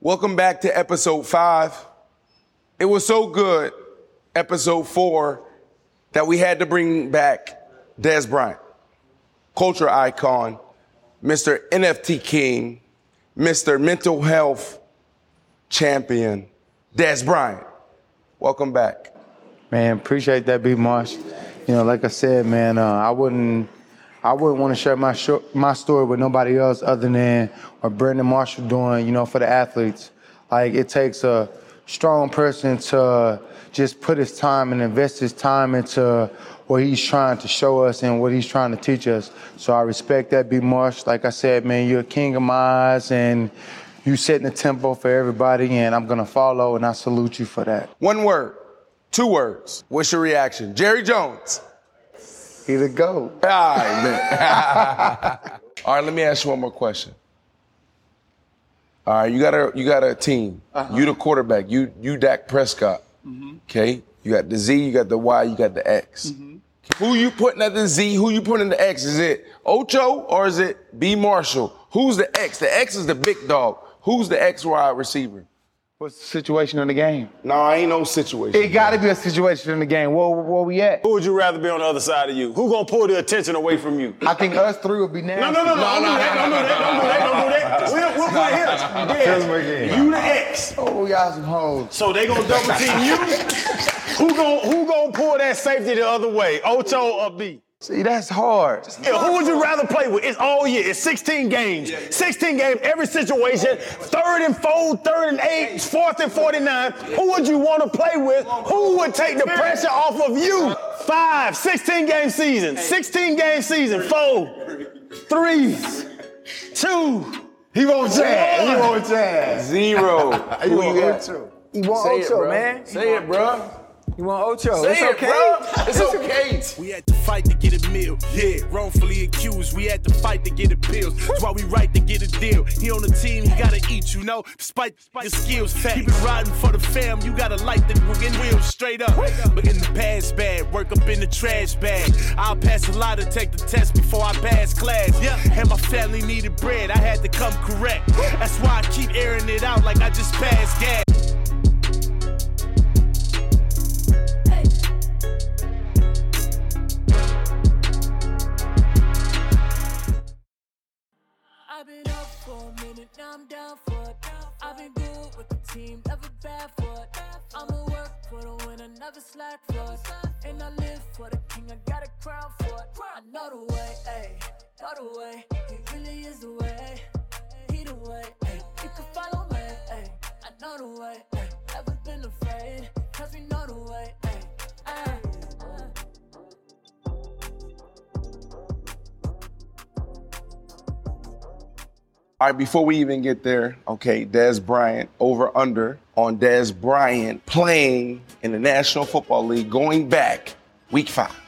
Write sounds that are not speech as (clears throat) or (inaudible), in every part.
Welcome back to episode five. It was so good, episode four, that we had to bring back Dez Bryant, culture icon, Mr. NFT King, Mr. Mental Health Champion, Dez Bryant. Welcome back. Man, appreciate that, B. Marsh. You know, like I said, man, uh, I wouldn't, I wouldn't want to share my sh- my story with nobody else other than what Brandon Marshall doing. You know, for the athletes. Like it takes a strong person to just put his time and invest his time into what he's trying to show us and what he's trying to teach us. So I respect that, B. Marsh. Like I said, man, you're a king of my eyes and you setting the tempo for everybody, and I'm gonna follow, and I salute you for that. One word, two words. What's your reaction? Jerry Jones. He the go. All right, man. (laughs) All right, let me ask you one more question. All right, you got a you got a team. Uh-huh. You the quarterback. You you Dak Prescott. Mm-hmm. Okay, you got the Z, you got the Y, you got the X. Mm-hmm. Who you putting at the Z? Who you putting in the X? Is it Ocho or is it B Marshall? Who's the X? The X is the big dog. Who's the X wide receiver? What's the situation in the game? No, I ain't no situation. It got to be a situation in the game. Where, where we at? Who would you rather be on the other side of you? Who gonna pull the attention away from you? I think us three will be nasty. No, no, no, no, don't do that, don't do that, don't do that, don't do that. We'll, we'll put here. Tell them Yes, again. you the X. Oh, y'all some hoes. So they gonna double team you? who gonna who gonna pull that safety the other way? Ocho or B? See, that's hard. Yeah, who would you rather play with? It's all year. It's 16 games. 16 games, every situation. Third and four, third and eight, fourth and 49. Who would you want to play with? Who would take the pressure off of you? Five, 16 game season. 16 game season. Four, three, two. He won't jazz. He won't jazz. Zero. (laughs) He Who won't you got? Ocho. You want Say it, Ocho, bro. man. Say it, bro. You want Ocho. Say it's it, okay. bro. (laughs) It's okay. We had to fight to get a meal. Yeah, wrongfully accused. We had to fight to get appeals. That's why we right to get a deal. He on the team, he gotta eat, you know. Despite the skills, keep it riding for the fam. You gotta light the wing wheels straight up. But in the past bad, work up in the trash bag. I'll pass a lot to take the test before I pass class. Yeah, and my family needed bread. I had to come correct. That's why I keep airing it out like I just passed gas. Before we even get there, okay, Dez Bryant over under on Dez Bryant playing in the National Football League going back week five.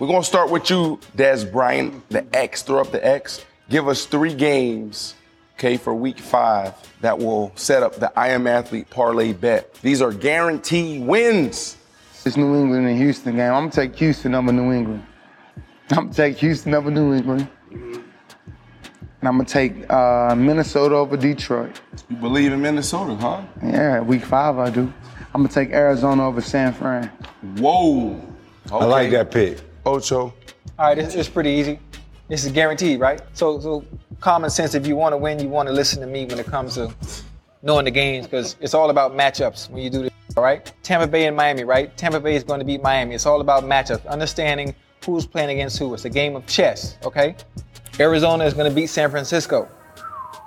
We're gonna start with you, Dez Bryant, the X, throw up the X. Give us three games, okay, for week five that will set up the I Am Athlete parlay bet. These are guaranteed wins. It's New England and Houston game. I'm gonna take Houston over New England. I'm gonna take Houston over New England. And I'm gonna take uh, Minnesota over Detroit. You believe in Minnesota, huh? Yeah, week five I do. I'm gonna take Arizona over San Fran. Whoa. I like that pick. Ocho. All right, it's, it's pretty easy. This is guaranteed, right? So, so common sense. If you want to win, you want to listen to me when it comes to knowing the games, because it's all about matchups when you do this. All right, Tampa Bay and Miami, right? Tampa Bay is going to beat Miami. It's all about matchups, understanding who's playing against who. It's a game of chess, okay? Arizona is going to beat San Francisco.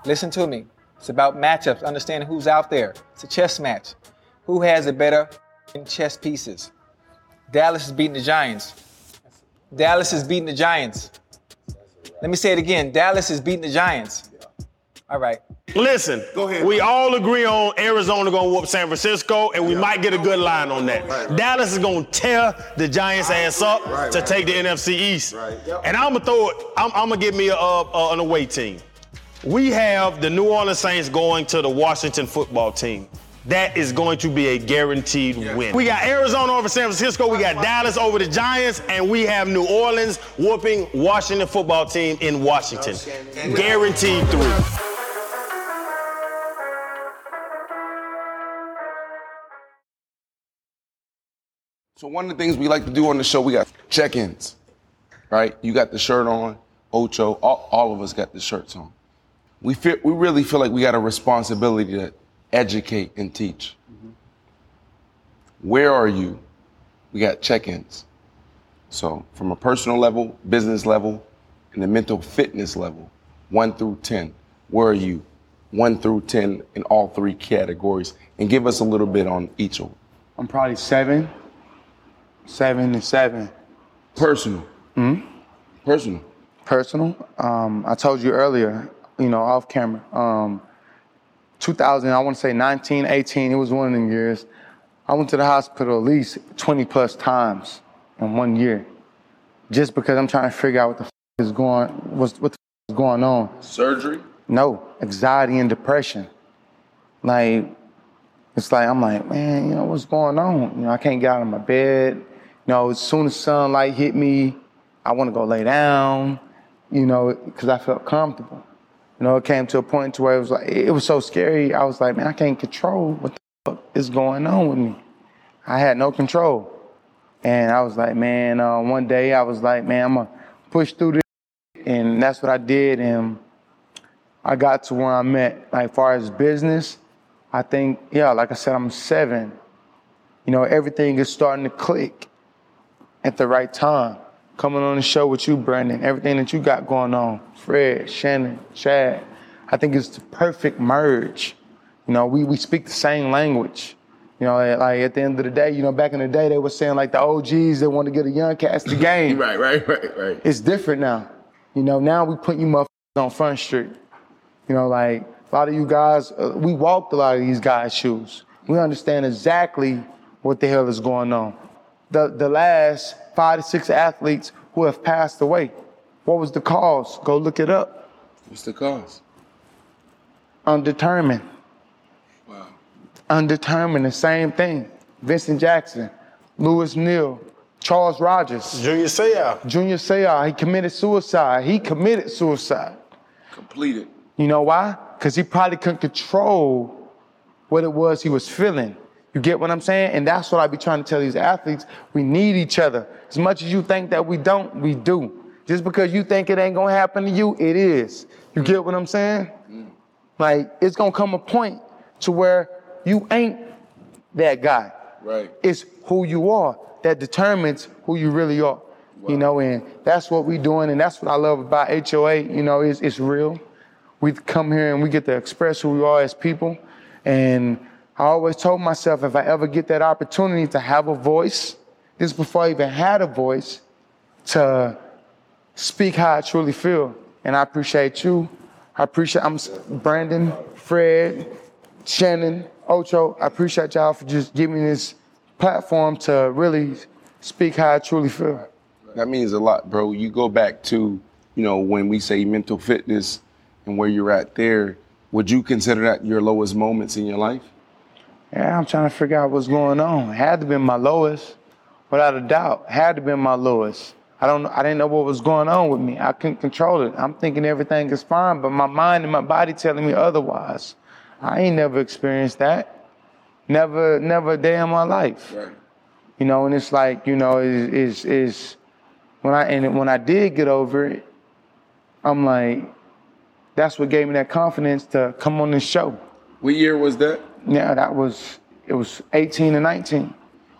Listen to me. It's about matchups, understanding who's out there. It's a chess match. Who has the better chess pieces? Dallas is beating the Giants. Dallas is beating the Giants. Let me say it again. Dallas is beating the Giants. All right. Listen, Go ahead. we all agree on Arizona gonna whoop San Francisco, and we might get a good line on that. Dallas is gonna tear the Giants' ass up to take the NFC East. And I'm gonna throw it. I'm, I'm gonna give me a, a, an away team. We have the New Orleans Saints going to the Washington football team. That is going to be a guaranteed win. We got Arizona over San Francisco, we got Dallas over the Giants, and we have New Orleans whooping Washington football team in Washington. Guaranteed three. So one of the things we like to do on the show, we got check-ins, right? You got the shirt on, Ocho, all, all of us got the shirts on. We feel, we really feel like we got a responsibility to educate and teach. Where are you? We got check-ins. So from a personal level, business level, and the mental fitness level, one through 10, where are you? One through 10 in all three categories. And give us a little bit on each of them. I'm probably seven, seven and seven. Personal. Personal. Personal. Um, I told you earlier, you know, off camera. Um, 2000, I want to say 19, 18. It was one of them years. I went to the hospital at least 20 plus times in one year, just because I'm trying to figure out what the f- is going, what's, what the f- is going on. Surgery. No, anxiety and depression. Like, it's like I'm like, man, you know what's going on? You know, I can't get out of my bed. Know, as soon as sunlight hit me, I want to go lay down. You know, because I felt comfortable. You know, it came to a point to where it was like it was so scary. I was like, man, I can't control what the fuck is going on with me. I had no control, and I was like, man. Uh, one day I was like, man, I'm gonna push through this, and that's what I did. And I got to where I'm at. Like far as business, I think, yeah, like I said, I'm seven. You know, everything is starting to click at the right time. Coming on the show with you, Brandon, everything that you got going on, Fred, Channing, Chad, I think it's the perfect merge. You know, we, we speak the same language. You know, like at the end of the day, you know, back in the day, they were saying like the OGs, they want to get a young cast the game. Right, right, right, right. It's different now. You know, now we put you motherfuckers on Front Street. You know, like a lot of you guys, uh, we walked a lot of these guys' shoes. We understand exactly what the hell is going on. The the last five to six athletes who have passed away, what was the cause? Go look it up. What's the cause? Undetermined. Wow. Undetermined, the same thing. Vincent Jackson, Lewis Neal, Charles Rogers, Junior Seau. Junior Seau, he committed suicide. He committed suicide. Completed. You know why? Because he probably couldn't control what it was he was feeling. You get what I'm saying? And that's what I be trying to tell these athletes. We need each other. As much as you think that we don't, we do. Just because you think it ain't gonna happen to you, it is. You get what I'm saying? Like, it's gonna come a point to where you ain't that guy. Right. It's who you are that determines who you really are. You know, and that's what we doing, and that's what I love about HOA. You know, it's, it's real. We come here and we get to express who we are as people. And I always told myself if I ever get that opportunity to have a voice, this is before I even had a voice, to speak how I truly feel. And I appreciate you. I appreciate I'm Brandon, Fred, Channing, Ocho. I appreciate y'all for just giving me this platform to really speak how I truly feel. That means a lot, bro. You go back to, you know, when we say mental fitness and where you're at there, would you consider that your lowest moments in your life? Yeah, I'm trying to figure out what's going on. Had to be my lowest, without a doubt. Had to be my lowest. I don't. I didn't know what was going on with me. I couldn't control it. I'm thinking everything is fine, but my mind and my body telling me otherwise. I ain't never experienced that. Never, never a day in my life. Right. You know, and it's like you know, is is is when I and when I did get over it, I'm like, that's what gave me that confidence to come on this show. What year was that? Yeah, that was it was 18 and 19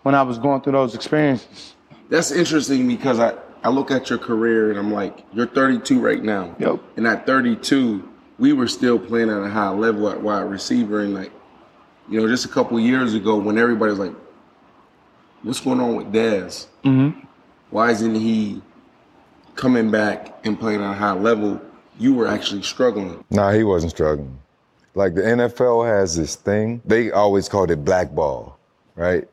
when I was going through those experiences. That's interesting because I, I look at your career and I'm like, you're 32 right now. Yep. And at 32, we were still playing at a high level at wide receiver. And like, you know, just a couple of years ago when everybody was like, what's going on with Dez? Mm-hmm. Why isn't he coming back and playing at a high level? you were actually struggling. Nah, he wasn't struggling. Like the NFL has this thing, they always called it blackball, right?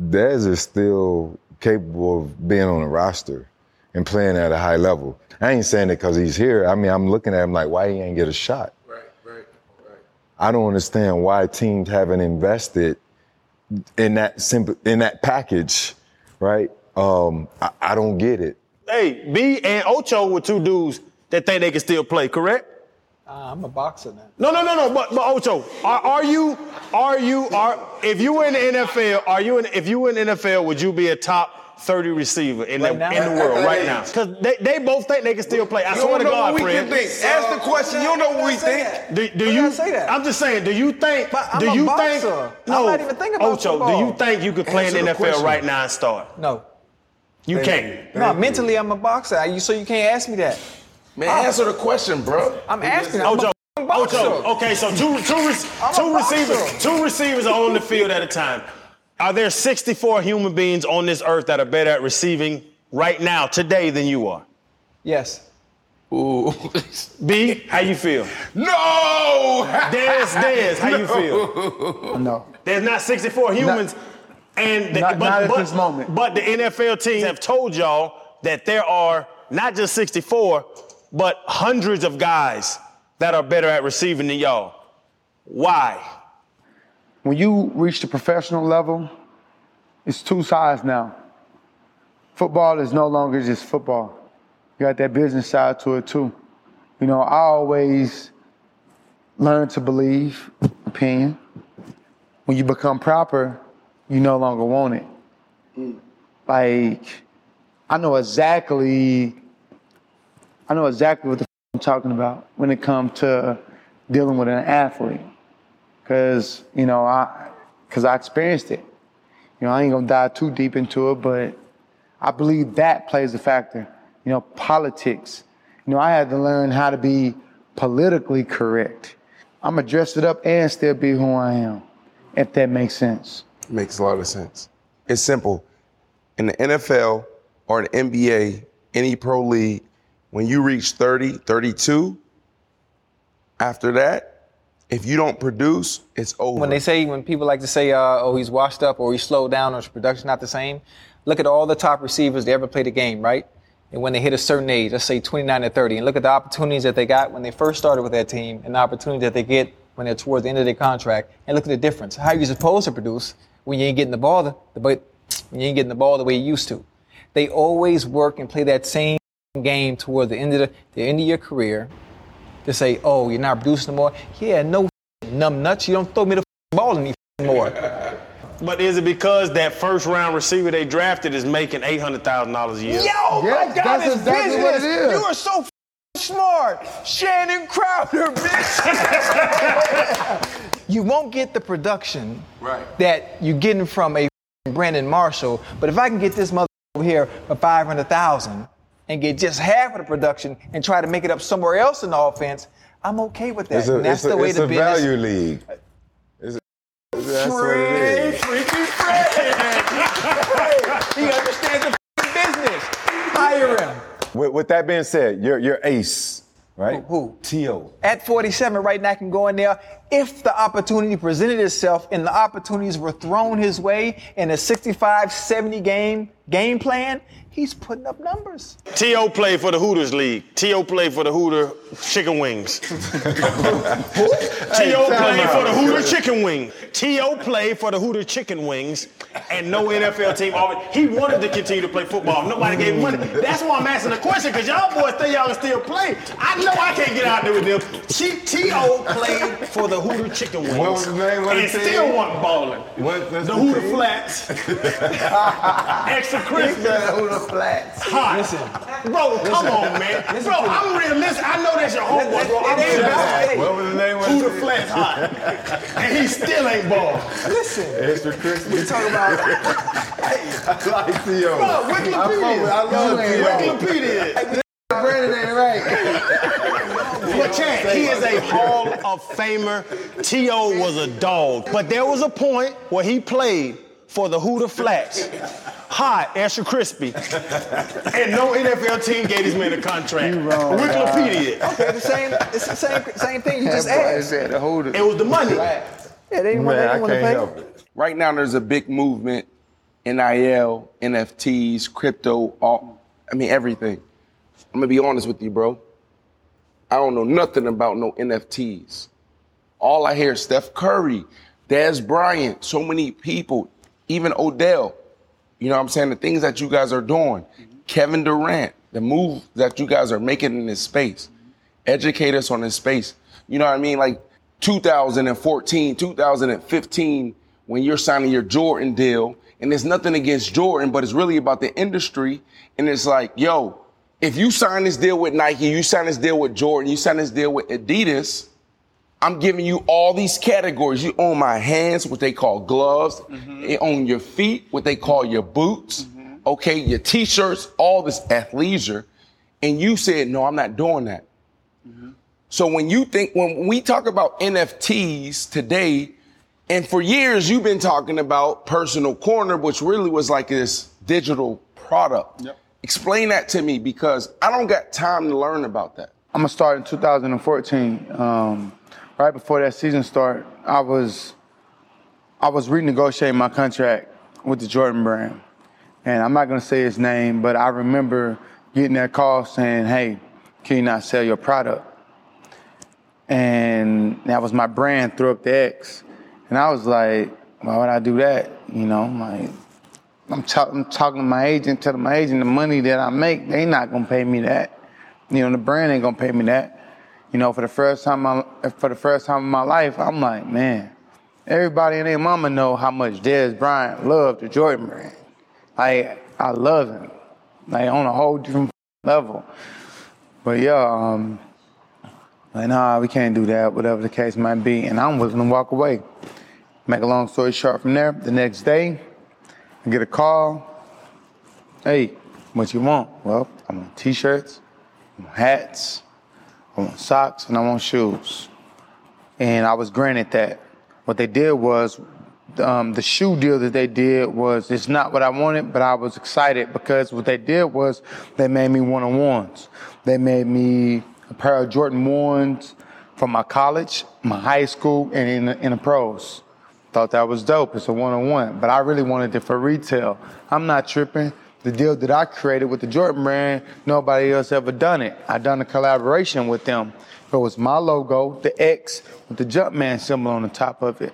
Dez is still capable of being on a roster and playing at a high level. I ain't saying it because he's here. I mean, I'm looking at him like, why he ain't get a shot? Right, right, right. I don't understand why teams haven't invested in that simple in that package, right? Um, I, I don't get it. Hey, B and Ocho were two dudes that think they can still play, correct? Uh, I'm a boxer now. No, no, no, no. But, but Ocho, are, are you, are you, are if you were in the NFL, are you in, if you were in the NFL, would you be a top 30 receiver in, Right the, now? in the world right (laughs) now? Because they, they both think they can still play. I You swear don't to know God, what we Fred. can think. Ask the question. You don't know what we think. Do, do you say that? I'm just saying. Do you think? But I'm do a you boxer. think? I'm No, not even thinking about Ocho. Do you think you could play Answer in the the NFL question. right now and start? No. You can't. No, mentally I'm a boxer. You so you can't ask me that. Man, answer the question, bro. I'm asking. Oh, I'm Ocho. a boxer. Oh, okay, so two two rec- two receivers two receivers are on the field at a time. Are there 64 human beings on this earth that are better at receiving right now today than you are? Yes. Ooh. (laughs) B, how you feel? no! Dez, Dez, how you (laughs) feel? No. There's not 64 humans, and the, not- but, not at but- this moment. But the NFL teams have told y'all that there are not just 64, but hundreds of guys that are better at receiving than y'all. Why? When you reach the professional level, it's two sides now. Football is no longer just football. You got that business side to it too. You know, I always learn to believe, opinion. When you become proper, you no longer want it. Mm. Like, I know exactly, I know exactly what the f- I'm talking about when it comes to dealing with an athlete. Cause, you know, I, cause I experienced it. You know, I ain't gonna dive too deep into it, but I believe that plays a factor. You know, politics. You know, I had to learn how to be politically correct. I'm gonna dress it up and still be who I am, if that makes sense. Makes a lot of sense. It's simple. In the NFL or the NBA, any pro league, when you reach 30, 32, after that, if you don't produce, it's over. When they say, when people like to say, uh, oh, he's washed up or he's slowed down or his production's not the same, look at all the top receivers that ever played the game, right? And when they hit a certain age, let's say 29 or 30, and look at the opportunities that they got when they first started with that team and the opportunity that they get when they're towards the end of their contract, and look at the difference. How you supposed to produce when you ain't getting the ball the but when you ain't getting the ball the way you used to. They always work and play that same game toward the end of the, the end of your career to say, oh, you're not producing no more. Yeah, no numb nuts. You don't throw me the ball anymore. (laughs) But is it because that first round receiver they drafted is making eight hundred thousand dollars a year? Yo, Yeah, my God, that's it's exactly business. what it is. You are so smart. Channing Crowder, bitch. (laughs) you won't get the production Right. that you're getting from a Brandon Marshall, but if I can get this mother over here for 500,000 and get just half of the production and try to make it up somewhere else in the offense, I'm okay with that. A, and that's it's a, the way it's the a business value league. It's a, that's what it is. Freaky Fred. he understands the business. Hire him. With, with that being said, you're, you're ace, right? Who- who? T.O. At 47 right now, I can go in there if the opportunity presented itself and the opportunities were thrown his way in a 65, 70 game game plan. He's putting up numbers. T.O. played for the Hooters League. T.O. played for the Hooter Chicken Wings. (laughs) T.O. played for the Hooter Chicken Wing. T.O. played for the Hooter Chicken Wings, and no NFL team. offered- He wanted to continue to play football. Nobody gave him money. That's why I'm asking the question, because y'all boys think y'all can still play. I know I can't get out there with them. T- T.O. played for the Hooter Chicken Wings. What was the name of the And team? still wasn't balling. What- that's the the Hooter team? Flats. (laughs) Extra Christmas. Hot. Listen. Bro, come on, man. Bro, I'm realistic. I know that's your homework, bro. I'm It ain't realistic. What was the name of Who the it? flats hot? and he still ain't balling. Listen, Extra Christmas. we talk about I like T.O. Bro, Wikipedia. I love T.O. Wikipedia. Brandon ain't right. But Chad, he is a Hall of Famer. T.O. was a dog. But there was a point where he played for the Hooter Flats. hot, extra crispy, and no NFL team gave this man a contract. You wrong, Wikipedia. Okay, the same. It's the same. Same thing you just asked. said to hold it. It was the money. Yeah, they didn't want. They Man, I didn't want to can't pay. Right now, there's a big movement, NIL, NFTs, crypto, all, I mean, everything. I'm gonna be honest with you, bro. I don't know nothing about no NFTs. All I hear is Steph Curry, Dez Bryant, so many people, even Odell. You know what I'm saying? The things that you guys are doing. Kevin Durant, the move that you guys are making in this space. Educate us on this space. You know what I mean? Like 2014, 2015, when you're signing your Jordan deal, and there's nothing against Jordan, but it's really about the industry. And it's like, yo, if you sign this deal with Nike, you sign this deal with Jordan, you sign this deal with Adidas, I'm giving you all these categories. You own my hands, what they call gloves. Mm-hmm. You own your feet, what they call your boots. Mm-hmm. Okay, your t-shirts, all this athleisure. And you said, no, I'm not doing that. Mm-hmm. So when you think, when we talk about NFTs today, and for years you've been talking about personal corner, which really was like this digital product. Explain that to me because I don't got time to learn about that. I'm gonna start in 2014. Um, right before that season start, I was I was renegotiating my contract with the Jordan brand, and I'm not gonna say his name, but I remember getting that call saying, "Hey, can you not sell your product?" And that was my brand, threw up the X, and I was like, "Why would I do that?" You know, I'm like. I'm, talk- I'm talking to my agent, telling my agent the money that I make, they not gonna pay me that. You know, the brand ain't gonna pay me that. You know, for the first time, I, for the first time in my life, I'm like, man, everybody and their mama know how much Dez Bryant loved the Jordan brand. Like, I love him, like on a whole different level. But yeah, um, like, nah, we can't do that, whatever the case might be. And I'm willing to walk away. Make a long story short from there, the next day, I get a call. Hey, what you want? Well, I want t-shirts, hats, I want socks, and I want shoes. And I was granted that. What they did was, um, the shoe deal that they did was, it's not what I wanted, but I was excited because what they did was they made me one-on-ones. They made me a pair of Jordan ones from my college, my high school, and in the, in the pros. Thought that was dope. It's a one-on-one, but I really wanted it for retail. I'm not tripping. The deal that I created with the Jordan brand, nobody else ever done it. I done a collaboration with them. It was my logo, the X with the Jumpman symbol on the top of it.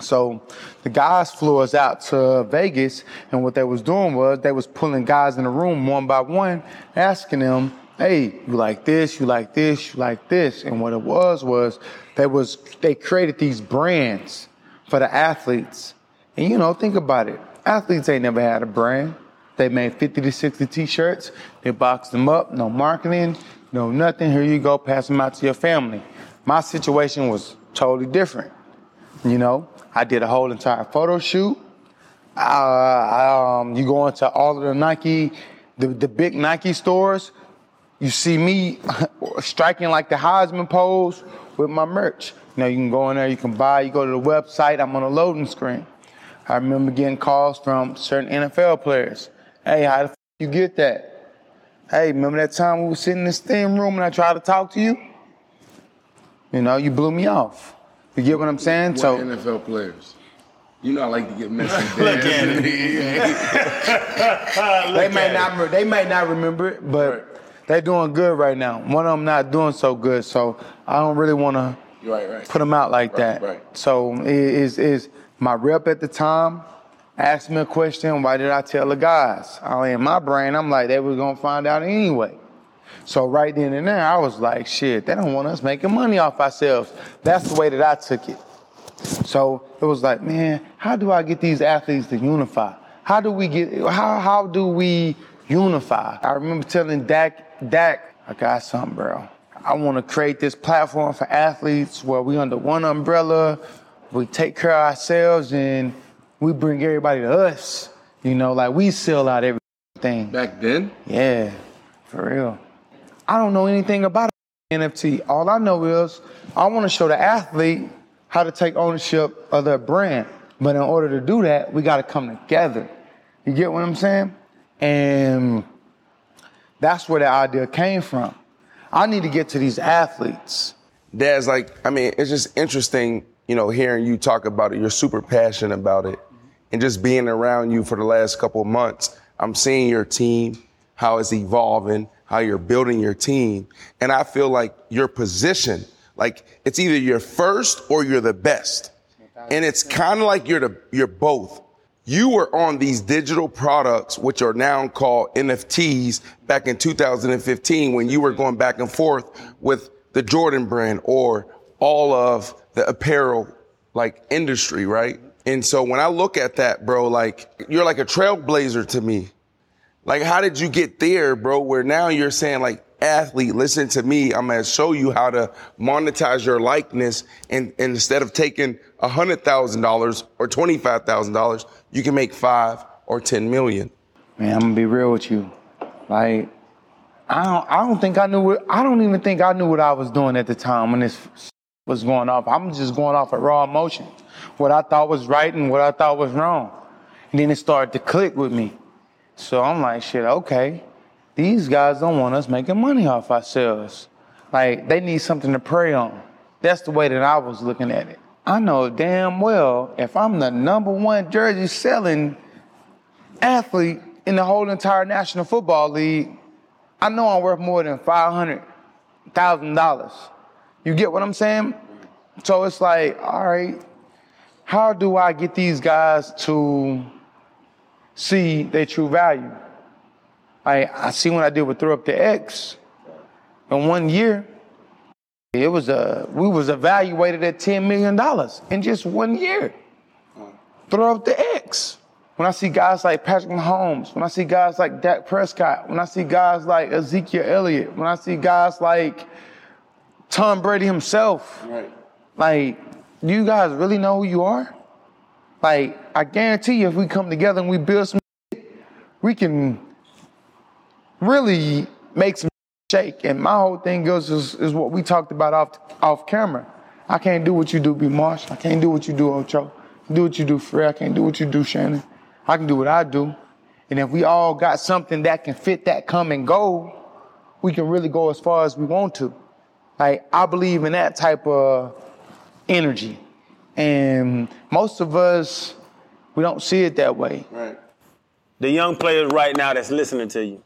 So the guys flew us out to Vegas, and what they was doing was they was pulling guys in the room one by one, asking them, "Hey, you like this? You like this? You like this?" And what it was was they was they created these brands for the athletes. And you know, think about it. Athletes ain't never had a brand. They made 50 to 60 t-shirts. They boxed them up. No marketing, no nothing. Here you go, pass them out to your family. My situation was totally different. You know, I did a whole entire photo shoot. Uh, um, you go into all of the Nike, the, the big Nike stores, you see me (laughs) striking like the Heisman pose with my merch. You know, you can go in there, you can buy, you go to the website, I'm on a loading screen. I remember getting calls from certain NFL players. Hey, how the f- you get that? Hey, remember that time we were sitting in this thin room and I tried to talk to you? You know, you blew me off. You get what I'm saying? What So NFL players? You know I like to get messy. (laughs) Look at (laughs) they may not they may not remember it, but they doing good right now. One of them not doing so good, so I don't really want to Right, right. put them out like Right, that. right. So is is my rep at the time asked me a question? Why did I tell the guys? I in my brain, I'm like they was gonna find out anyway. So right then and there, I was like, shit, they don't want us making money off ourselves. That's the way that I took it. So it was like, man, how do I get these athletes to unify? How do we get? How how do we unify? I remember telling Dak, Dak, I got something, bro. I want to create this platform for athletes where we under one umbrella, we take care of ourselves, and we bring everybody to us. You know, like we sell out everything. Back then, Yeah, for real. I don't know anything about NFT. All I know is I want to show the athlete how to take ownership of their brand. But in order to do that, we got to come together. You get what I'm saying? And that's where the idea came from. I need to get to these athletes. Dad's like, I mean, it's just interesting, you know, hearing you talk about it. You're super passionate about it. And just being around you for the last couple months, I'm seeing your team, how it's evolving, how you're building your team. And I feel like your position, like it's either you're first or you're the best. And it's kind of like you're the, you're both. You were on these digital products, which are now called NFTs back in 2015 when you were going back and forth with the Jordan brand or all of the apparel like industry, right? And so when I look at that, bro, like you're like a trailblazer to me. Like, how did you get there, bro? Where now you're saying like, athlete, listen to me. I'm gonna show you how to monetize your likeness. And, and instead of taking a hundred thousand dollars or twenty-five thousand dollars, you can make five or ten million. Man, I'm gonna be real with you. Like, I don't, I don't think I knew what, I don't even think I knew what I was doing at the time when this (laughs) was going off. I'm just going off of raw emotion. What I thought was right and what I thought was wrong. And then it started to click with me. So I'm like, shit, okay. These guys don't want us making money off ourselves. Like, they need something to prey on. That's the way that I was looking at it. I know damn well if I'm the number one jersey selling athlete in the whole entire National Football League, I know I'm worth more than five hundred thousand dollars. You get what I'm saying? So it's like, all right, how do I get these guys to see their true value? I I see when I did with Throw Up the X in one year, it was a we was evaluated at ten million dollars in just one year. Throw up the X. When I see guys like Patrick Mahomes, when I see guys like Dak Prescott, when I see guys like Ezekiel Elliott, when I see guys like Tom Brady himself, Right. like, do you guys really know who you are? Like, I guarantee you, if we come together and we build some, we can really makes me shake. And my whole thing goes is, is what we talked about off off camera. I can't do what you do, B. Marsh. I can't do what you do, Ocho. Do what you do, Fred. I can't do what you do, Channing. I can do what I do. And if we all got something that can fit that come and go, we can really go as far as we want to. Like I believe in that type of energy. And most of us, we don't see it that way. Right. The young players right now that's listening to you.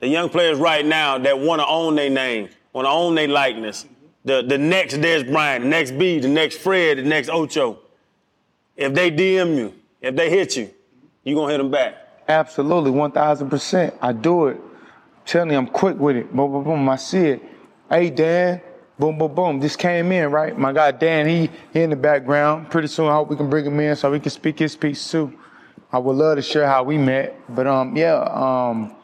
The young players right now that want to own their name, want to own their likeness. The the next Dez Bryant, the next B, the next Fred, the next Ocho. If they DM you, if they hit you, you gonna hit them back. Absolutely, 1000%. I do it. telling you, I'm quick with it. Boom, boom, boom. I see it. Hey, Dan. Boom, boom, boom. This came in, right? My guy Dan, he, he in the background. Pretty soon, I hope we can bring him in so we can speak his piece too. I would love to share how we met, but um, yeah, um,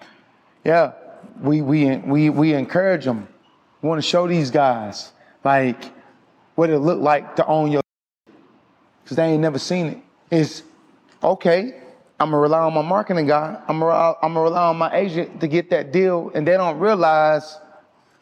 yeah, we we we we encourage them. We want to show these guys like what it look like to own your, (laughs) because they ain't never seen it. It's okay. I'm gonna rely on my marketing guy. I'm gonna I'm gonna rely on my agent to get that deal, and they don't realize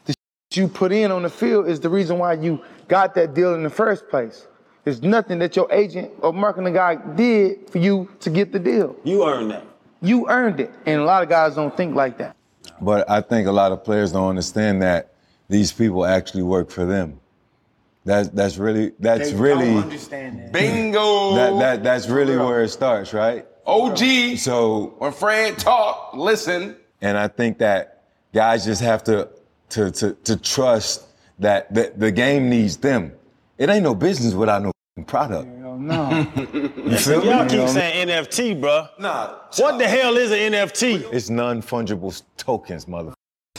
the (laughs) you put in on the field is the reason why you got that deal in the first place. There's nothing that your agent or marketing guy did for you to get the deal. You earned that. You earned it, and a lot of guys don't think like that. But I think a lot of players don't understand that these people actually work for them. That's that's really that's really understand that. Bingo. that, that that's really where it starts, right? OG. So When Fred talk, listen. and I think that guys just have to to to, to trust that the, the game needs them. It ain't no business without no f***ing product. Hell no. (laughs) You feel Y'all me? keep saying NFT, bro. Nah. What the hell is an NFT? It's non-fungible tokens, mother.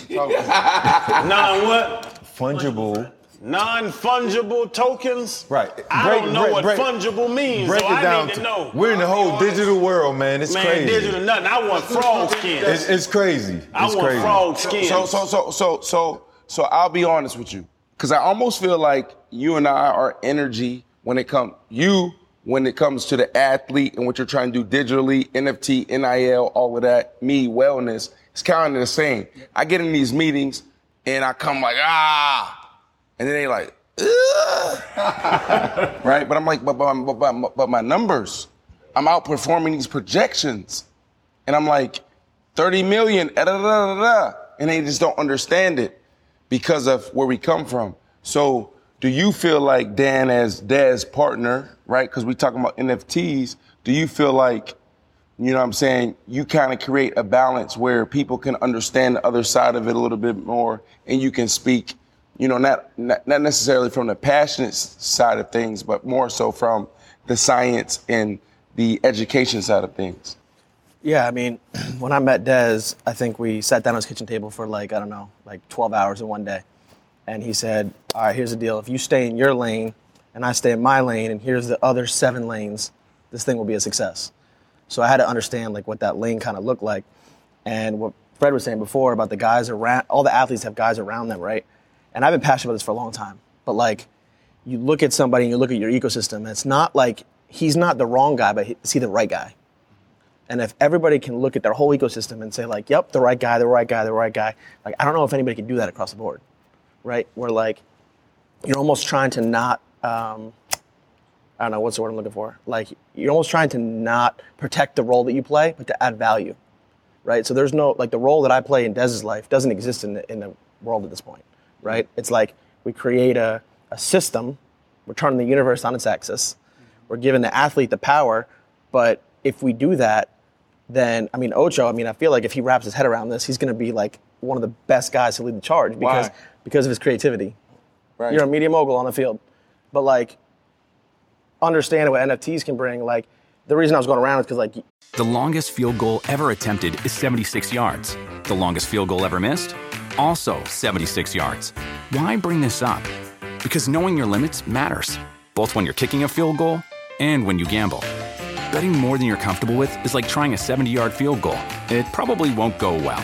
Non (laughs) what? Fungible. Non-fungible tokens? Right. I Break- don't know break- what break- fungible means, Break so it I down need to to know. we're in the whole digital world, man. It's Man, crazy. digital nothing. I want frog skin. It's, it's crazy. I It's want crazy. frog skin. So so so so so so I'll be honest with you, because I almost feel like you and I are energy when it comes you when it comes to the athlete and what you're trying to do digitally, NFT, NIL, all of that. Me wellness, it's kind of the same. I get in these meetings and I come like ah, and then they like. (laughs) Right, but I'm like, but, but, but, but, my numbers, I'm outperforming these projections. And I'm like, 30 million, da, da, da, da. and they just don't understand it because of where we come from. So do you feel like Dan as Dad's partner, right? Because we're talking about NFTs, do you feel like, you know what I'm saying, you kind of create a balance where people can understand the other side of it a little bit more and you can speak, you know, not, not, not necessarily from the passionate side of things, but more so from the science and the education side of things? Yeah, I mean, (clears throat) when I met Dez, I think we sat down at his kitchen table for like, I don't know, like 12 hours in one day. And he said, All right, here's the deal. If you stay in your lane and I stay in my lane, and here's the other seven lanes, this thing will be a success. So I had to understand like what that lane kind of looked like. And what Fred was saying before about the guys around, all the athletes have guys around them, right? And I've been passionate about this for a long time. But like, you look at somebody and you look at your ecosystem, and it's not like he's not the wrong guy, but is he the right guy? And if everybody can look at their whole ecosystem and say like, "Yep, the right guy, the right guy, the right guy," like I don't know if anybody can do that across the board, right? Where like you're almost trying to not, um, I don't know what's the word I'm looking for. Like you're almost trying to not protect the role that you play, but to add value, right? So there's no like the role that I play in Dez's life doesn't exist in the, in the world at this point, right? It's like we create a, a system, we're turning the universe on its axis, we're giving the athlete the power, but if we do that, then I mean Ocho, I mean I feel like if he wraps his head around this, he's going to be like one of the best guys to lead the charge because Why? Because of his creativity. Right. You're a media mogul on the field, but like understanding what NFTs can bring, like the reason I was going around is because like The longest field goal ever attempted is 76 yards. The longest field goal ever missed? Also 76 yards. Why bring this up? Because knowing your limits matters, both when you're kicking a field goal and when you gamble. Betting more than you're comfortable with is like trying a 70 yard field goal. It probably won't go well.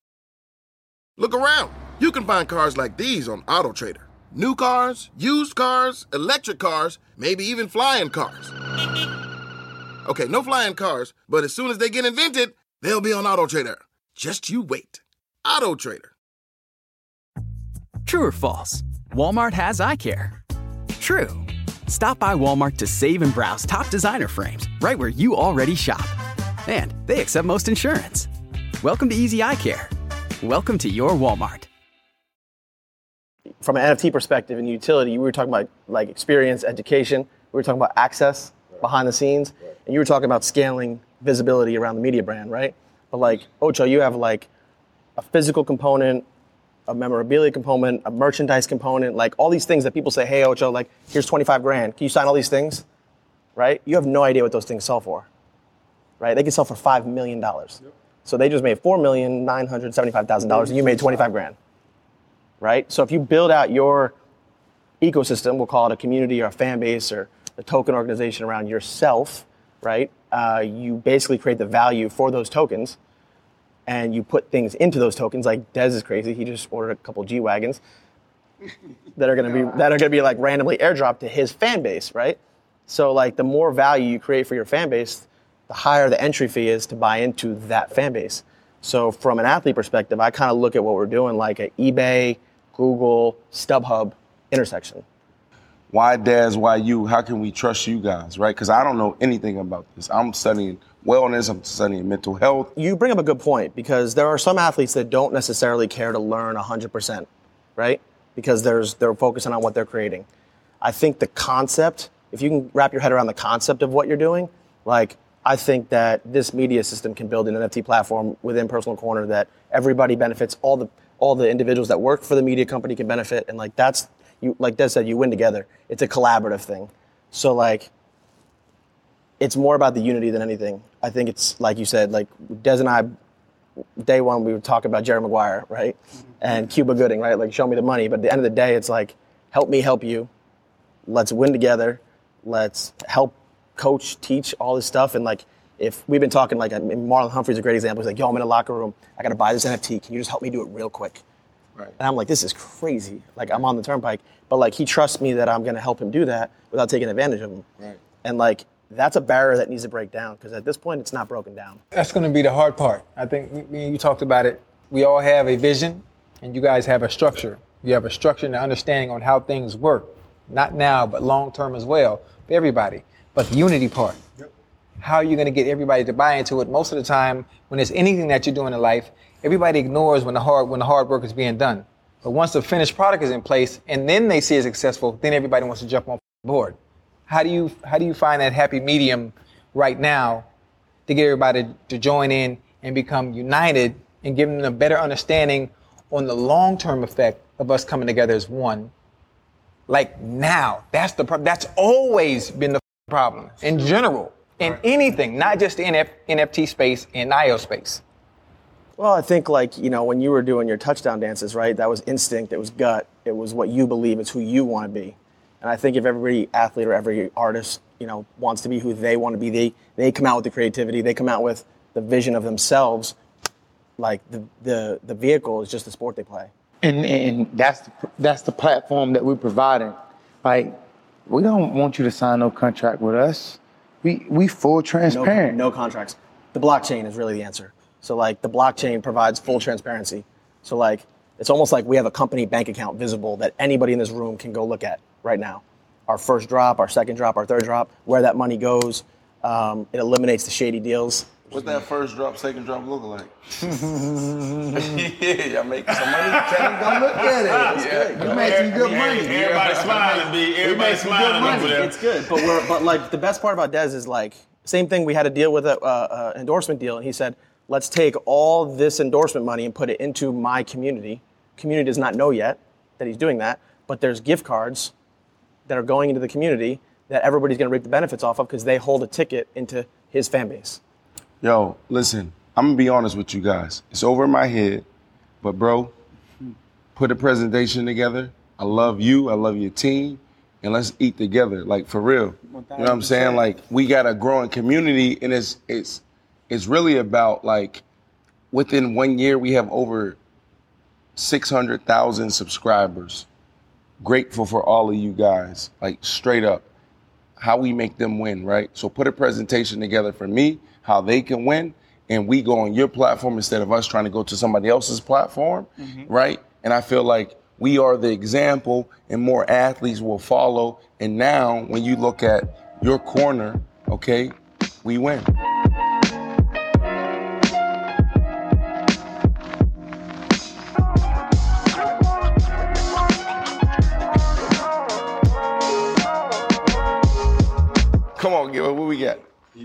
Look around. You can find cars like these on AutoTrader. New cars, used cars, electric cars, maybe even flying cars. Okay, no flying cars, but as soon as they get invented, they'll be on AutoTrader. Just you wait. AutoTrader. True or false? Walmart has eye care. True. Stop by Walmart to save and browse top designer frames right where you already shop. And they accept most insurance. Welcome to Easy Eye Care. Welcome to your Walmart. from an NFT perspective and utility, we were talking about like experience, education. We were talking about access behind the scenes, and you were talking about scaling visibility around the media brand, right? But like Ocho, you have like a physical component, a memorabilia component, a merchandise component, like all these things that people say, "Hey, Ocho, like here's 25 grand. Can you sign all these things?" Right? You have no idea what those things sell for, right? They can sell for five million dollars. So they just made four million nine hundred seventy-five thousand dollars, and you made 25 grand right? So if you build out your ecosystem, we'll call it a community or a fan base or a token organization around yourself, right? Uh, you basically create the value for those tokens, and you put things into those tokens. Like Dez is crazy; he just ordered a couple G wagons (laughs) that are going to be that are going to be like randomly airdropped to his fan base, right? So like the more value you create for your fan base, the higher the entry fee is to buy into that fan base. So from an athlete perspective, I kind of look at what we're doing like an eBay, Google, StubHub intersection. Why Dez? Why you? How can we trust you guys, right? Because I don't know anything about this. I'm studying wellness. I'm studying mental health. You bring up a good point because there are some athletes that don't necessarily care to learn 100%, right? Because there's they're focusing on what they're creating. I think the concept, if you can wrap your head around the concept of what you're doing, like I think that this media system can build an NFT platform within Personal Corner that everybody benefits. All the all the individuals that work for the media company can benefit, and like that's you like Dez said, you win together. It's a collaborative thing. So like, it's more about the unity than anything. I think it's like you said, like Dez and I day one we were talking about Jerry Maguire, right? And Cuba Gooding, right? Like show me the money. But at the end of the day, it's like, help me help you. Let's win together. Let's help coach, teach all this stuff. And like if we've been talking like Marlon Humphrey's a great example. He's like, yo, I'm in the locker room. I gotta buy this NFT. Can you just help me do it real quick? Right. And I'm like, this is crazy. Like I'm on the turnpike, but like he trusts me that I'm gonna help him do that without taking advantage of him. Right. And like that's a barrier that needs to break down because at this point it's not broken down. That's going to be the hard part. I think me- me and you talked about it. We all have a vision, and you guys have a structure. You have a structure and an understanding on how things work, not now, but long term as well for everybody. But the unity part. How are you going to get everybody to buy into it? Most of the time, when there's anything that you're doing in life, everybody ignores when the hard when the hard work is being done. But once the finished product is in place, and then they see it successful, then everybody wants to jump on board. How do you how do you find that happy medium right now to get everybody to join in and become united and give them a better understanding on the long term effect of us coming together as one? Like now, that's the pro- that's always been the problem in general in anything, not just the NF, NFT space and IO space. Well, I think like you know when you were doing your touchdown dances, right? That was instinct. It was gut. It was what you believe. It's who you want to be. And I think if every athlete or every artist, you know, wants to be who they want to be, they they come out with the creativity. They come out with the vision of themselves. Like the the the vehicle is just the sport they play. and and that's the, that's the platform that we're providing. Like, we don't want you to sign no contract with us. We we full No, transparent. no contracts. The blockchain is really the answer. So like the blockchain provides full transparency. So like it's almost like we have a company bank account visible that anybody in this room can go look at right now. Our first drop, our second drop, our third drop, where that money goes. Um, it eliminates the shady deals. What that first drop, second drop look like? (laughs) (laughs) yeah, y'all making some money. Tell Go look at it. It's good. You made some good money. Everybody smiling, B. We Everybody made some good smiling money. over there. It's good, but we're but like the best part about Dez is like same thing. We had to deal with a, uh, uh, endorsement deal, and he said, "Let's take all this endorsement money and put it into my community." Community does not know yet that he's doing that, but there's gift cards that are going into the community that everybody's going to reap the benefits off of because they hold a ticket into his fan base. Yo, listen, I'm gonna be honest with you guys. It's over my head, but bro, put a presentation together. I love you. I love your team, and let's eat together, like for real. You know what I'm saying? Like we got a growing community, and it's it's it's really about like within one year we have over six hundred thousand subscribers. Grateful for all of you guys, like straight up how we make them win, right? So put a presentation together for me, how they can win, and we go on your platform instead of us trying to go to somebody else's platform, mm-hmm. right? And I feel like we are the example, and more athletes will follow. And now, when you look at your corner, okay, we win. Come on, Gil, what we got?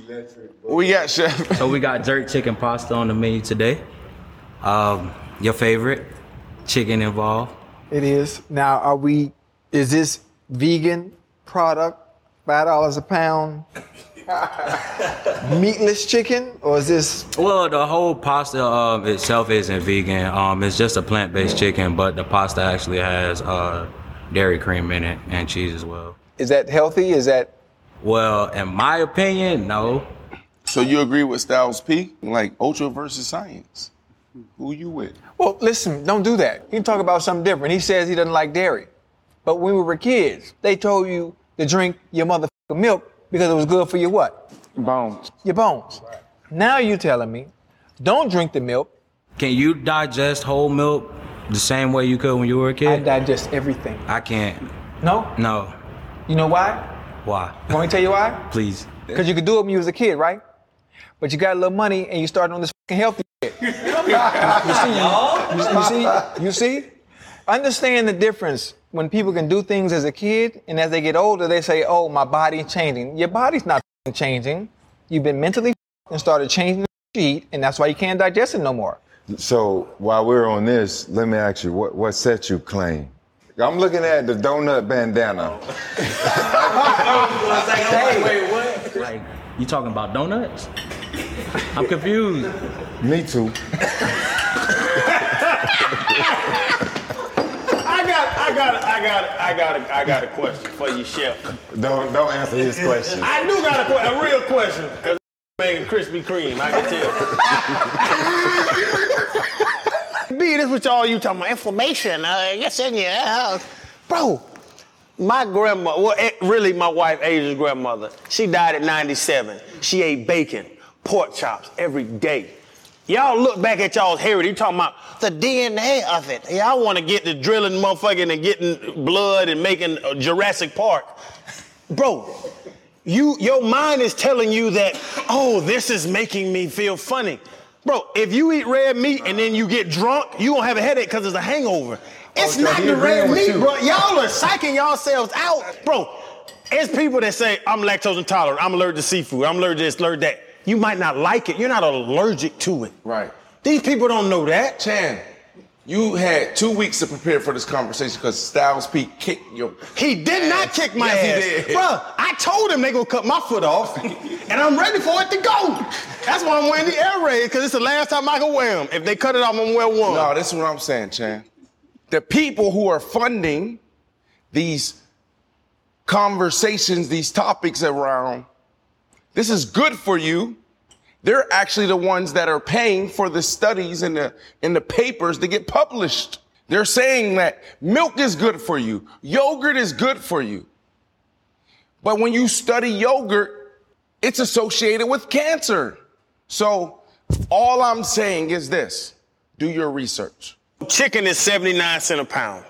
What we got, Chef? So we got jerk chicken pasta on the menu today. Um, your favorite? Chicken involved. It is. Now, are we, is this vegan product, $5 a pound, (laughs) meatless chicken, or is this? Well, the whole pasta um, itself isn't vegan. Um, it's just a plant-based chicken, but the pasta actually has uh, dairy cream in it and cheese as well. Is that healthy? Is that? Well, in my opinion, no. So you agree with Styles P? Like ultra versus science? Who you with? Well, listen, don't do that. You can talk about something different. He says he doesn't like dairy. But when we were kids, they told you to drink your motherfucking milk because it was good for your what? Bones. Your bones. Now you telling me, don't drink the milk. Can you digest whole milk the same way you could when you were a kid? I digest everything. I can't. No? No. You know why? Why? Want me to tell you why? Please. Because you could do it when you was a kid, right? But you got a little money and you started on this fucking healthy shit. (laughs) you see, you, you see, you see? Understand the difference when people can do things as a kid and as they get older, they say, oh, my body's changing. Your body's not fucking changing. You've been mentally and started changing the shit you eat, and that's why you can't digest it no more. So while we're on this, let me ask you, what, what set you claim? I'm looking at the donut bandana. Like You talking about donuts? I'm confused. Me too. I got, I got, I got, I got, a, I got a question for you, chef. Don't don't answer his question. I do got a, que- a real question because making Krispy Kreme. I can tell. This what y'all you talking about inflammation? Uh, yes, in your house, bro. My grandma, well, eh, really, my wife Asia's grandmother. She died at 97. She ate bacon, pork chops every day. Y'all look back at y'all's heritage. You talking about the DNA of it. Y'all want to get the drilling motherfucking and getting blood and making uh, Jurassic Park. Bro, you your mind is telling you that, oh, this is making me feel funny. Bro, if you eat red meat and then you get drunk, you gonna have a headache because it's a hangover. Oh, it's Okay, not the red meat, you. bro. Y'all are psyching yourselves out. Bro, it's people that say, I'm lactose intolerant, I'm allergic to seafood, I'm allergic to this, allergic to that. You might not like it, you're not allergic to it. Right. These people don't know that. Chan, you had two weeks to prepare for this conversation because Styles P kicked your. He did not kick my Yes, he ass. did. Bruh, I told him they gonna cut my foot off, (laughs) and I'm ready for it to go. That's why I'm wearing the air raid, because it's the last time I can wear them. If they cut it off, I'm gonna wear one. No, this is what I'm saying, Chan. The people who are funding these conversations, these topics around, this is good for you. They're actually the ones that are paying for the studies and the, in the papers to get published. They're saying that milk is good for you, yogurt is good for you. But when you study yogurt, it's associated with cancer. So all I'm saying is this do your research. Chicken is 79 cents a pound.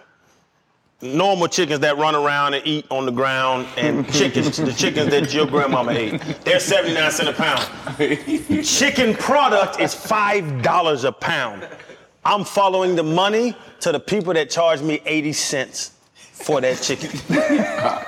Normal chickens that run around and eat on the ground, and (laughs) chickens, the chickens that your grandmama ate, they're 79 cents a pound. Chicken product is $5 a pound. I'm following the money to the people that charge me 80 cents for that chicken.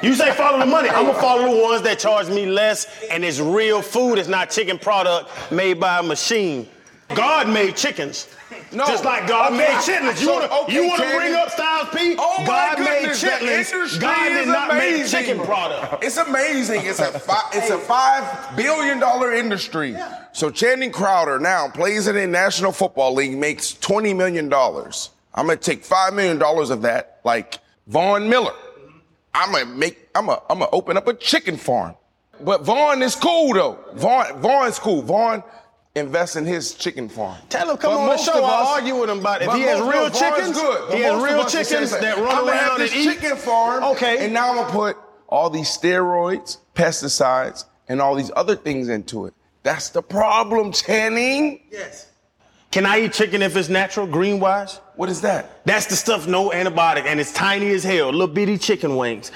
You say follow the money. I'm gonna follow the ones that charge me less, and it's real food. It's not chicken product made by a machine. God made chickens. No. Just like God Okay. made chitlins. You So, wanna, okay, you wanna Candy. bring up Styles P? Oh God made goodness, the chitlins. God did not make chicken product. It's amazing. It's a fi- (laughs) it's a five billion dollar industry. So Channing Crowder now plays in the National Football League, makes twenty million dollars. I'm gonna take five million dollars of that, like Von Miller. I'm gonna make. I'm gonna. I'm gonna open up a chicken farm. But Von is cool though. Von. Von's cool. Von invests in his chicken farm. Tell him come But on the most show. of I'll argue with him about it. If he has real chickens, good. He has real chickens that run I'm around this and eat. chicken farm. Okay. And now I'm gonna put all these steroids, pesticides, and all these other things into it. That's the problem, Channing. Yes. Can I eat chicken if it's natural, green wise? What is that? That's the stuff, no antibiotic, and it's tiny as hell, little bitty chicken wings.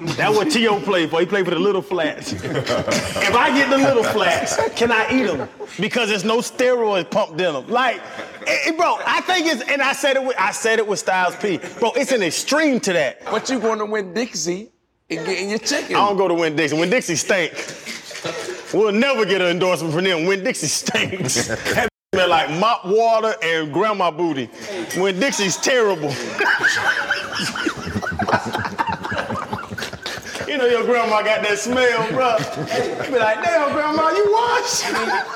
That's what T.O. played for. He played for the little flats. if I get the little flats, can I eat them? Because there's no steroids pumped in them. Like, eh, eh, bro, I think it's, and I said it with, I said it with Styles P. Bro, it's an extreme to that. But you going to Winn-Dixie and getting your chicken. I don't go to Winn-Dixie. Win Dixie stink. We'll never get an endorsement from them. Winn-Dixie stinks. (laughs) That (laughs) smell like mop water and grandma booty. Winn-Dixie's terrible. (laughs) you know your grandma got that smell, bro. You be like, damn, grandma, you wash.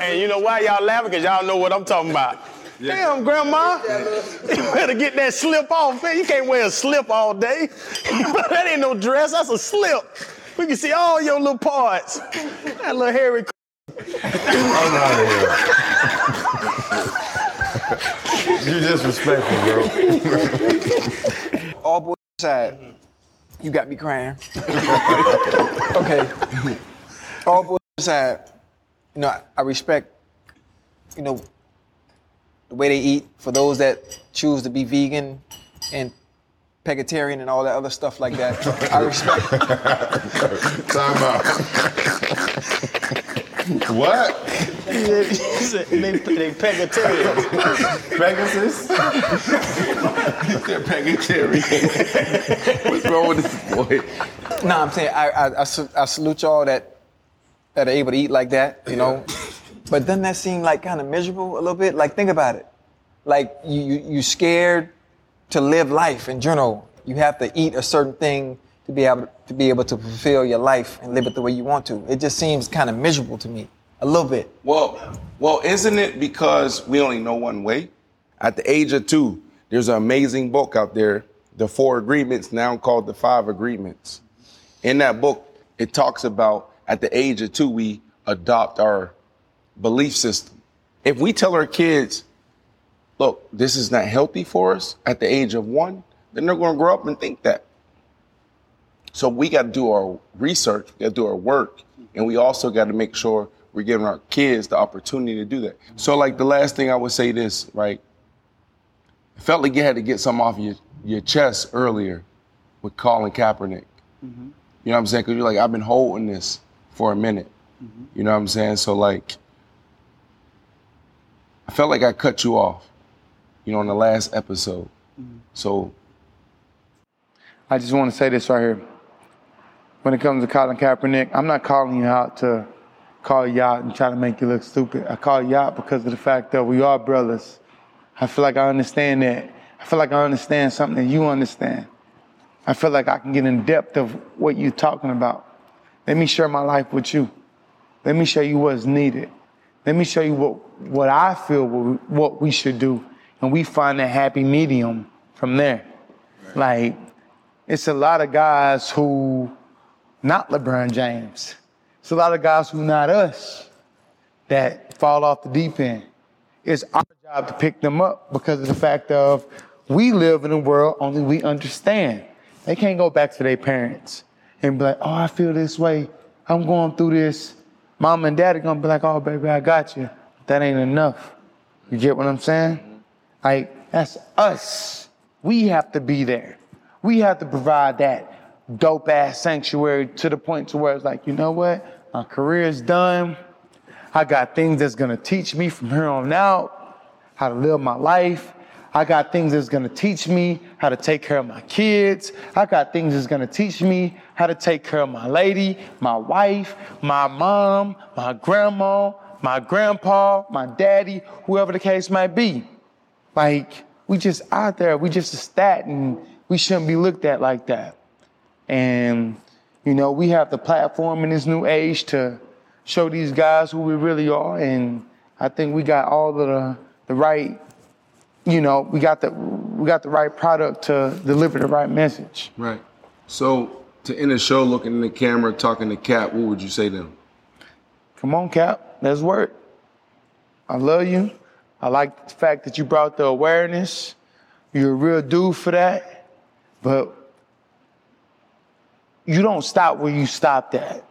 and you know why y'all laughing? Because y'all know what I'm talking about. Damn, grandma. You better get that slip off, man. You can't wear a slip all day. (laughs) that ain't no dress, that's a slip. We can see all your little parts. That little hairy. I'm out of here. you disrespectful, bro. All boys aside, you got me crying. (laughs) okay. All boys aside, you know, I, respect, you know, the way they eat. For those that choose to be vegan and vegetarian and all that other stuff like that, I respect. (laughs) Time out. (laughs) what? They, they, they pegatarians. Pegasus? They're vegetarian. What's wrong with this boy? No, I'm saying I, I, I, I salute y'all that that are able to eat like that, you know. But doesn't that seem like kind of miserable a little bit? Like think about it. Like you you you scared to live life in general. You have to eat a certain thing. to be able to be able to fulfill your life and live it the way you want to. It just seems kind of miserable to me, a little bit. Well, well, isn't it because we only know one way? At the age of two, there's an amazing book out there, The Four Agreements, now called The Five Agreements. In that book, it talks about at the age of two, we adopt our belief system. If we tell our kids, look, this is not healthy for us at the age of one, then they're going to grow up and think that. So we got to do our research, we got to do our work, and we also got to make sure we're giving our kids the opportunity to do that. So, like the last thing I would say this, right? I felt like you had to get something off your, your chest earlier with Colin Kaepernick. Mm-hmm. You know what I'm saying? Because you're like, I've been holding this for a minute. You know what I'm saying? So, like, I felt like I cut you off, you know, in the last episode. So, I just want to say this right here. When it comes to Colin Kaepernick, I'm not calling you out to call you out and try to make you look stupid. I call you out because of the fact that we are brothers. I feel like I understand that. I feel like I understand something you understand. I feel like I can get in depth of what you're talking about. Let me share my life with you. Let me show you what's needed. Let me show you what, what I feel what we should do. And we find a happy medium from there. Like, it's a lot of guys who, not LeBron James, it's a lot of guys who not us that fall off the deep end. It's our job to pick them up because of the fact of we live in a world only we understand. They can't go back to their parents and be like, oh, I feel this way. I'm going through this. Mom and dad are gonna be like, oh, baby, I got you. That ain't enough. You get what I'm saying? Like, that's us. We have to be there. We have to provide that dope ass sanctuary to the point to where it's like, you know what? My career is done. I got things that's gonna teach me from here on out how to live my life. I got things that's gonna teach me how to take care of my kids. I got things that's gonna teach me how to take care of my lady, my wife, my mom, my grandma, my grandpa, my daddy, whoever the case might be. Like, we just out there, we just a stat and we shouldn't be looked at like that. And, you know, we have the platform in this new age to show these guys who we really are. And I think we got all the, the right, you know, we got the we got the right product to deliver the right message. right. So, to end the show, looking in the camera, talking to Cap, what would you say to him? Come on, Cap, let's work. I love you. I like the fact that you brought the awareness. You're a real dude for that. But you don't stop where you stopped at.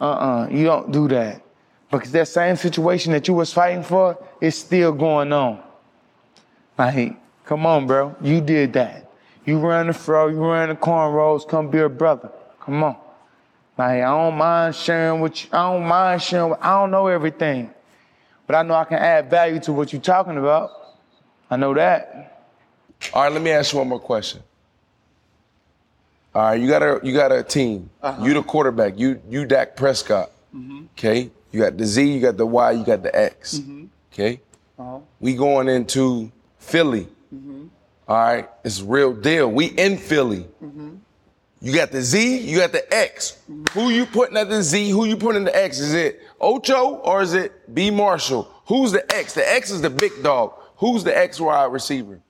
Uh-uh, you don't do that. Because that same situation that you was fighting for is still going on. Like, come on, bro. You did that. You ran the fro, you ran the cornrows, come be a brother. Come on. Like, I don't mind sharing with you. I don't mind sharing. With, I don't know everything. But I know I can add value to what you're talking about. I know that. All right, let me ask you one more question. All right, you got a you got a team. Uh-huh. You the quarterback. You you Dak Prescott. Mm-hmm. Okay, you got the Z, you got the Y, you got the X. Mm-hmm. Okay, Uh-huh. we going into Philly. Mm-hmm. All right, it's real deal. We in Philly. You got the Z, you got the X. Who you putting at the Z? Who you putting in the X? Is it Ocho or is it B Marshall? Who's the X? The X is the big dog. Who's the X wide receiver?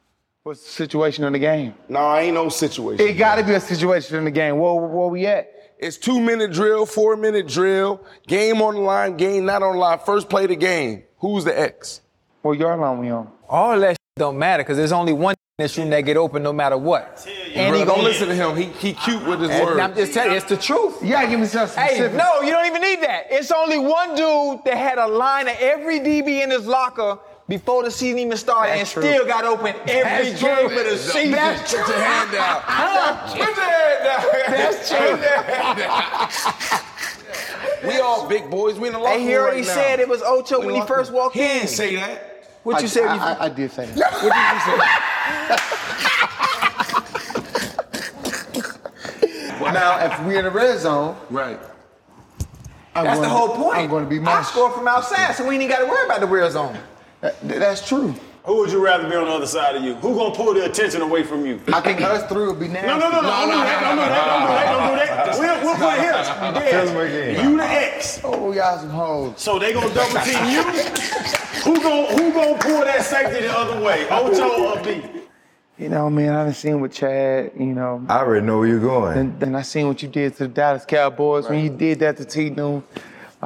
What's the situation in the game? No, ain't no situation. It got to be a situation in the game. Where, where we at? It's two minute drill, four minute drill, game on the line, game not on the line. First play the game. Who's the X? What yard line we on? All that don't matter because there's only one in this room that get open no matter what. And Bro, he don't gonna listen to him. He he cute with his And words. I'm just telling you, it's the truth. You gotta give me some Hey, no, you don't even need that. It's only one dude that had a line of every DB in his locker before the season even started That's and true. still got open every That's game true. of the season. That's Put your hand down. (laughs) Put your hand down. That's true. (laughs) We all big boys. We in the locker Hey, he room already right now. said it was Ocho We when he first walked He in. didn't say that. What you I, said? I, I, I did say that. what did you say? (laughs) now, if we're in the red zone, Right. I'm That's the whole point. I'm going to be I my. score from outside, so we ain't got to worry about the red zone. That- that's true. Who would you rather be on the other side of you? Who gonna pull the attention away from you? I think us three would be nasty. No, no, no, no, don't do that, don't do that, don't do that, don't do that. (laughs) We'll, we'll put it here. Tell them Yes. again. You the X. Oh, y'all some hoes. So they gonna double team you? Who gonna who gonna pull that safety the other way? Ocho or B? You know, man, I done seen with Chad, you know. I already know where you're going. And then I seen what you did to the Dallas Cowboys when you did that to T Noon.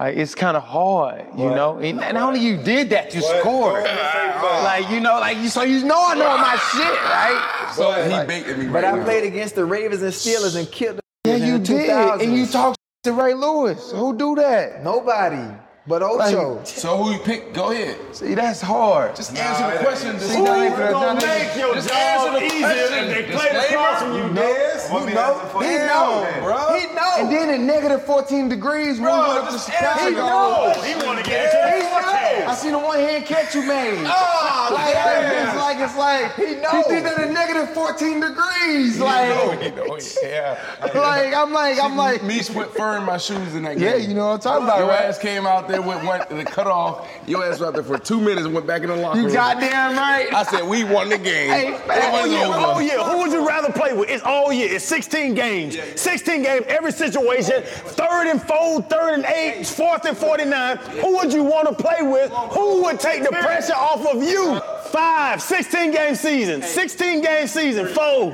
Like it's kind of hard, you What? know. And not only you did that, you What? scored. Like you know, like you so you know I know my shit, right? So he like- baited me But right I now. played against the Ravens and Steelers and killed them. Yeah, in you the did, 2000s. and you talked to Ray Lewis. Who do that? Nobody. But Ocho. So who you pick? Go ahead. See, that's hard. Just answer the question. See, Who now, now, gonna now, make your Just job answer the easier question. if they play across from you, Dez? He know. He know. bro. He know. And then at negative 14 degrees, when we went up to just Chicago. He know. He wanna get into He the know. I catch. seen the one hand catch you made. Oh, ah, like, yeah. it's like it's like He know. He did that in negative 14 degrees. Like, You know, yeah. (laughs) like I'm like I'm like me put fur in my shoes in that game. Yeah, you know what I'm talking about, Your ass came out there with one the cut off. Your ass was out there for two minutes and went back in the locker You room. You goddamn right. I said we won the game. Hey, it Oh was yeah, over. oh yeah. Who would you rather play with? It's all year. It's 16 games. 16 games, every situation. Third and four, third and eight, fourth and 49. Who would you want to play with? Who would take the pressure off of you? Five, 16 game season. 16 game season. Four,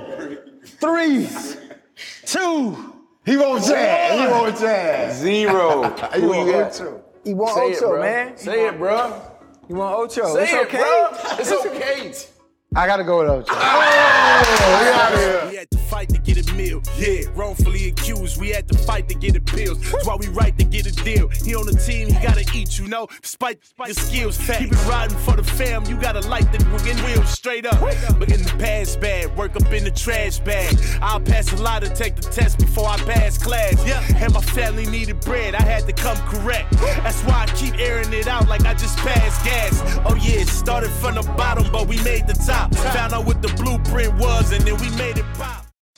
three, two. He won't Chad. He won't Chad. Zero. (laughs) Who you got? He want Say it, Ocho, bro. man. Say it, bro. You want Ocho? Say it's it, okay. bro. It's okay. I gotta go with Ocho. Oh, we had to fight to get a meal. Yeah, wrongfully accused. We had to fight to get appeals. That's why we right to get a deal. He on the team, he gotta eat, you know. Despite your skills, keep it riding for the fam. You gotta light the wing wheels straight up. But in the past bag, work up in the trash bag. I'll pass a lot to take the test before I pass class. Yeah, and my family needed bread. I had to come correct. That's why I keep airing it out like I just passed gas. Oh yeah, started from the bottom, but we made the top. Found out what the blueprint was, and then we made it pop.